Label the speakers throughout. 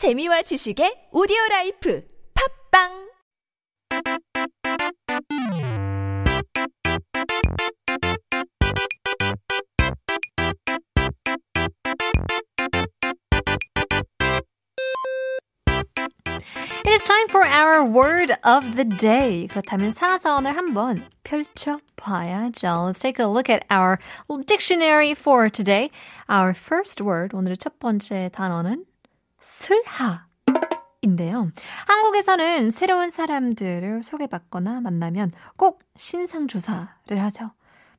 Speaker 1: 재미와 지식의 오디오 라이프 팝빵
Speaker 2: It is time for our word of the day. 그렇다면 사전을 한번 펼쳐봐야죠. Let's take a look at our dictionary for today. Our first word, 오늘의 첫 번째 단어는 슬하. 인데요. 한국에서는 새로운 사람들을 소개받거나 만나면 꼭 신상조사를 하죠.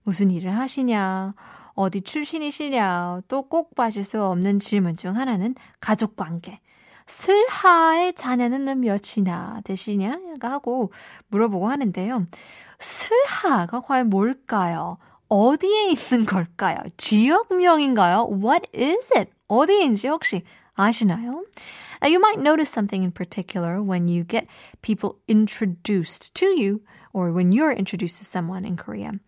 Speaker 2: 무슨 일을 하시냐, 어디 출신이시냐, 또 꼭 빠질 수 없는 질문 중 하나는 가족 관계. 슬하의 자녀는 몇이나 되시냐? 하고 물어보고 하는데요. 슬하가 과연 뭘까요? 어디에 있는 걸까요? 지역명인가요? What is it? 어디인지 혹시 아시나요? Now, you might notice something in particular when you get people introduced to you or when you're introduced to someone in Korea.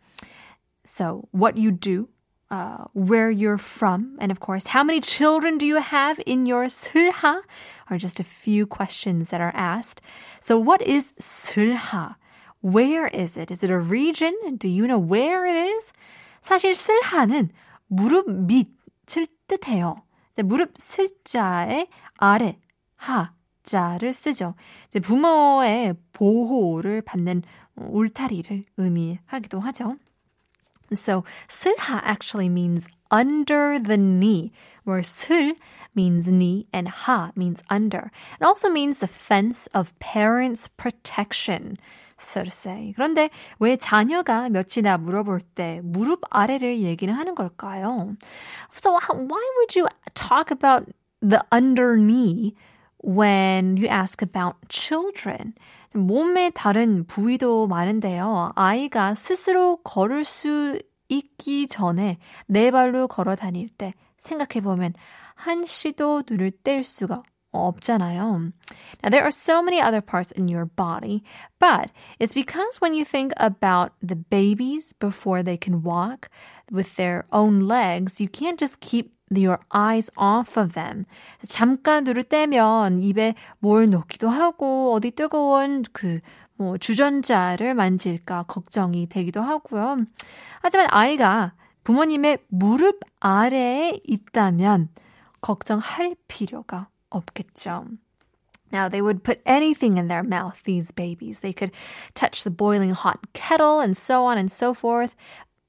Speaker 2: So, what you do, uh, where you're from, and of course, how many children do you have in your 슬하 are just a few questions that are asked. So, what is 슬하? Where is it? Is it a region? Do you know where it is? 사실 슬하는 무릎 밑을 뜻해요. 무릎 슬자의 아래 하 자를 쓰죠. 이제 부모의 보호를 받는 울타리를 의미하기도 하죠. So 슬하 actually means under the knee, where 슬 means knee and 하 means under. It also means the fence of parents' protection. So to say. 그런데 왜 자녀가 몇이나 물어볼 때 무릎 아래를 얘기는 하는 걸까요? So why would you talk about the under knee when you ask about children? 몸의 다른 부위도 많은데요. 아이가 스스로 걸을 수 있기 전에 네 발로 걸어 다닐 때 생각해 보면 한시도 눈을 뗄 수가 없잖아요. Now, there are so many other parts in your body, but it's because when you think about the babies before they can walk with their own legs, you can't just keep your eyes off of them. 잠깐 눈을 떼면 입에 뭘 넣기도 하고 어디 뜨거운 그 뭐 주전자를 만질까 걱정이 되기도 하고요. 하지만 아이가 부모님의 무릎 아래에 있다면 걱정할 필요가 없겠죠. Now, they would put anything in their mouth, these babies. They could touch the boiling hot kettle and so on and so forth.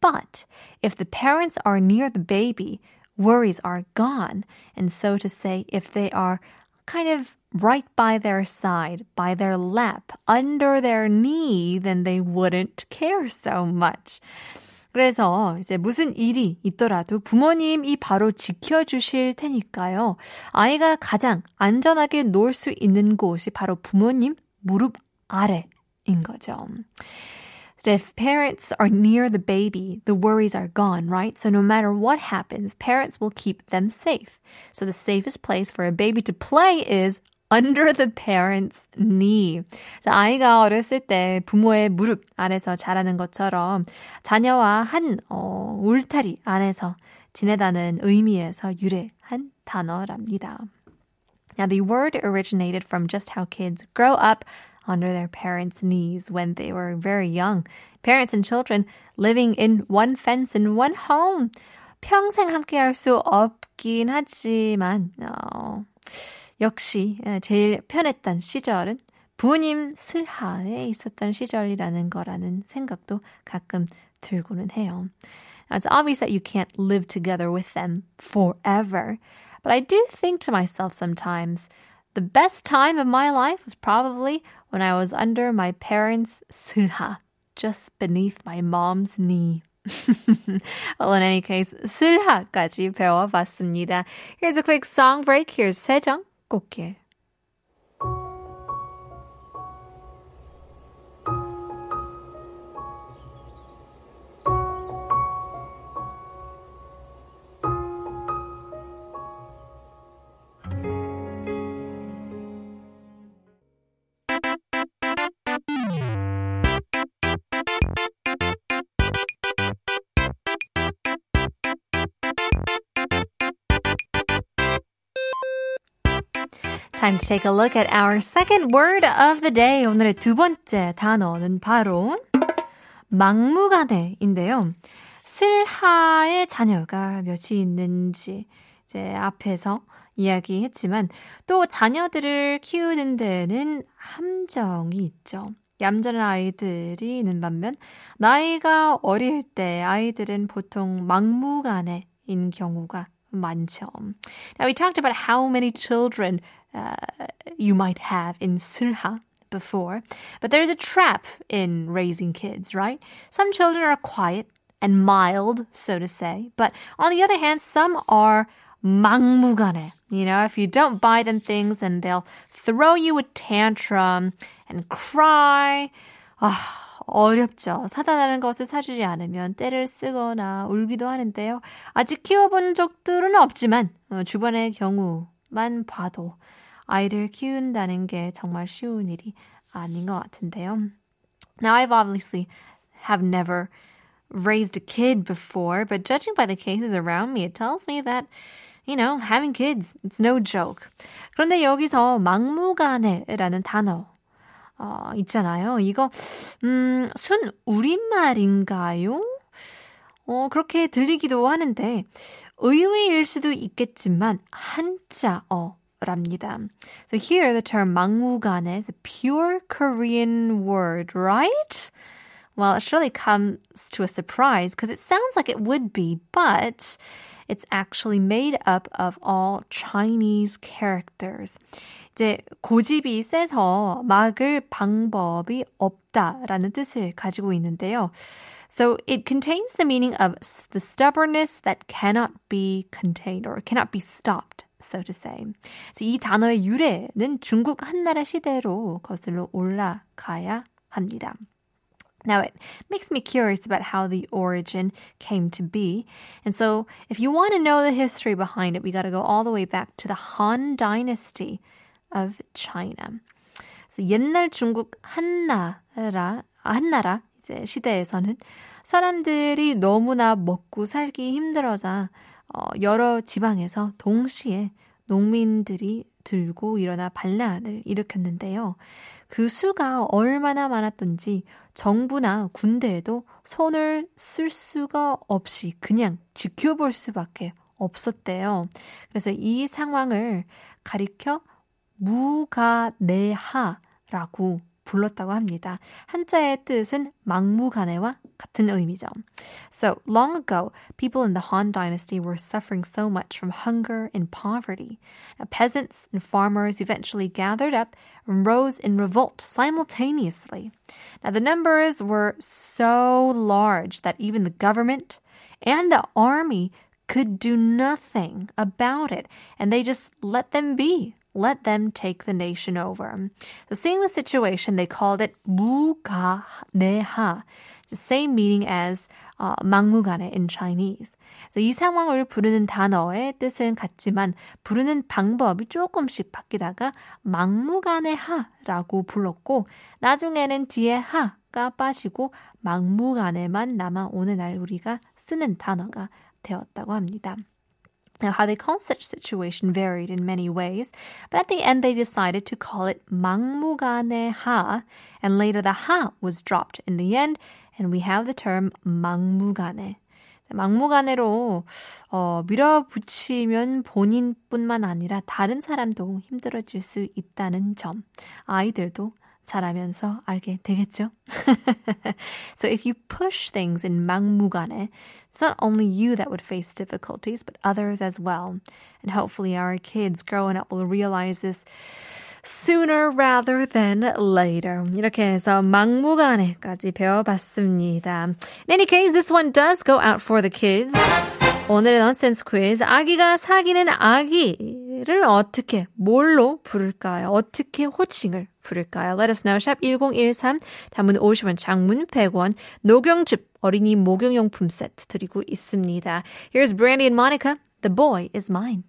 Speaker 2: But if the parents are near the baby, worries are gone. And so to say, if they are kind of right by their side, by their lap, under their knee, then they wouldn't care so much. 그래서 이제 무슨 일이 있더라도 부모님이 바로 지켜주실 테니까요. 아이가 가장 안전하게 놀수 있는 곳이 바로 부모님 무릎 아래인 거죠. if parents are near the baby, the worries are gone, right? So no matter what happens, parents will keep them safe. So the safest place for a baby to play is under the parent's knee. 자, 아이가 어렸을 때 부모의 무릎 아래서 자라는 것처럼 자녀와 한 어, 울타리 안에서 지내다는 의미에서 유래한 단어랍니다. Now, the word originated from just how kids grow up under their parents' knees when they were very young. Parents and children living in one fence in one home. 평생 함께 할 수 없긴 하지만, 어, 역시 제일 편했던 시절은 부모님 슬하에 있었던 시절이라는 거라는 생각도 가끔 들고는 해요. Now, it's obvious that you can't live together with them forever. But I do think to myself sometimes, the best time of my life was probably when I was under my parents' 슬하, just beneath my mom's knee. well, in any case, 슬하까지 배워봤습니다. Here's a quick song break. Here's 세정 꽃게 Time to take a look at our second word of the day. 오늘의 두 번째 단어는 바로 막무가내인데요. 슬하의 자녀가 몇이 있는지 이제 앞에서 이야기했지만 또 자녀들을 키우는 데는 함정이 있죠. 얌전한 아이들이 있는 반면 나이가 어릴 때 아이들은 보통 막무가내인 경우가 많죠. Now we talked about how many children uh, you might have in Sulha before, but there's a trap in raising kids, right? Some children are quiet and mild, so to say, but on the other hand, some are 막무가내. You know, if you don't buy them things and they'll throw you a tantrum and cry. 아, 어렵죠. 사달라는 것을 사주지 않으면 때를 쓰거나 울기도 하는데요. 아직 키워본 적들은 없지만 주변의 경우만 봐도 아이를 키운다는 게 정말 쉬운 일이 아닌 것 같은데요. Now I've obviously have never raised a kid before, but judging by the cases around me, it tells me that you know, having kids, it's no joke. 그런데 여기서 막무가내라는 단어 어, 있잖아요. 이거 음, 순 우리말인가요? 어, 그렇게 들리기도 하는데 의외일 수도 있겠지만 한자어랍니다. So here the term 막무가내 is a pure Korean word, right? Well, it surely comes to a surprise because it sounds like it would be, but it's actually made up of all Chinese characters. 이제 고집이 세서 막을 방법이 없다라는 뜻을 가지고 있는데요. So it contains the meaning of the stubbornness that cannot be contained or cannot be stopped. So to say. 그래서 이 단어의 유래는 중국 한나라 시대로 거슬러 올라가야 합니다. Now, it makes me curious about how the origin came to be. And so, if you want to know the history behind it, we got to go all the way back to the Han Dynasty of China. So, 옛날 중국 한나라, 한나라 이제 시대에서는 사람들이 너무나 먹고 살기 힘들어자 어, 여러 지방에서 동시에 농민들이 들고 일어나 반란을 일으켰는데요. 그 수가 얼마나 많았던지 정부나 군대에도 손을 쓸 수가 없이 그냥 지켜볼 수밖에 없었대요. 그래서 이 상황을 가리켜 무가내하라고 불렀다고 합니다. 한자의 뜻은 막무가내와 같은 의미죠. So, long ago, people in the Han dynasty were suffering so much from hunger and poverty. Now, peasants and farmers eventually gathered up and rose in revolt simultaneously. Now, the numbers were so large that even the government and the army could do nothing about it, and they just let them be Let them take the nation over. So seeing the situation, they called it 무가내하. The same meaning as uh, 막무가내 in Chinese. 이 상황을 부르는 단어의 뜻은 같지만 부르는 방법이 조금씩 바뀌다가 막무가내하라고 불렀고 나중에는 뒤에 하가 빠지고 막무가내만 남아 오늘날 우리가 쓰는 단어가 되었다고 합니다. Now, how they called such situation varied in many ways, but at the end they decided to call it 막무가내하, and later the ha was dropped in the end, and we have the term 막무가내. 막무가내로 어, 밀어붙이면 본인뿐만 아니라 다른 사람도 힘들어질 수 있다는 점 아이들도 자라면서 알게 되겠죠? so if you push things in 막무가내, it's not only you that would face difficulties, but others as well. And hopefully our kids growing up will realize this sooner rather than later. 이렇게 해서 막무가내까지 배워봤습니다. In any case, this one does go out for the kids. 오늘의 넌센스 퀴즈. 아기가 사귀는 아기 를 어떻게, 뭘로 부를까요? 어떻게 호칭을 부를까요? Let us know. 샵 1013, 단문 50원, 장문 100원, 녹용즙, 어린이 목욕용품 세트 드리고 있습니다. Here's Brandy and Monica. The boy is mine.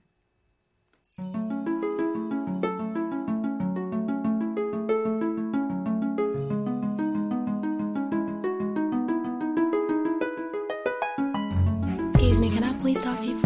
Speaker 3: Excuse me, can I please talk to you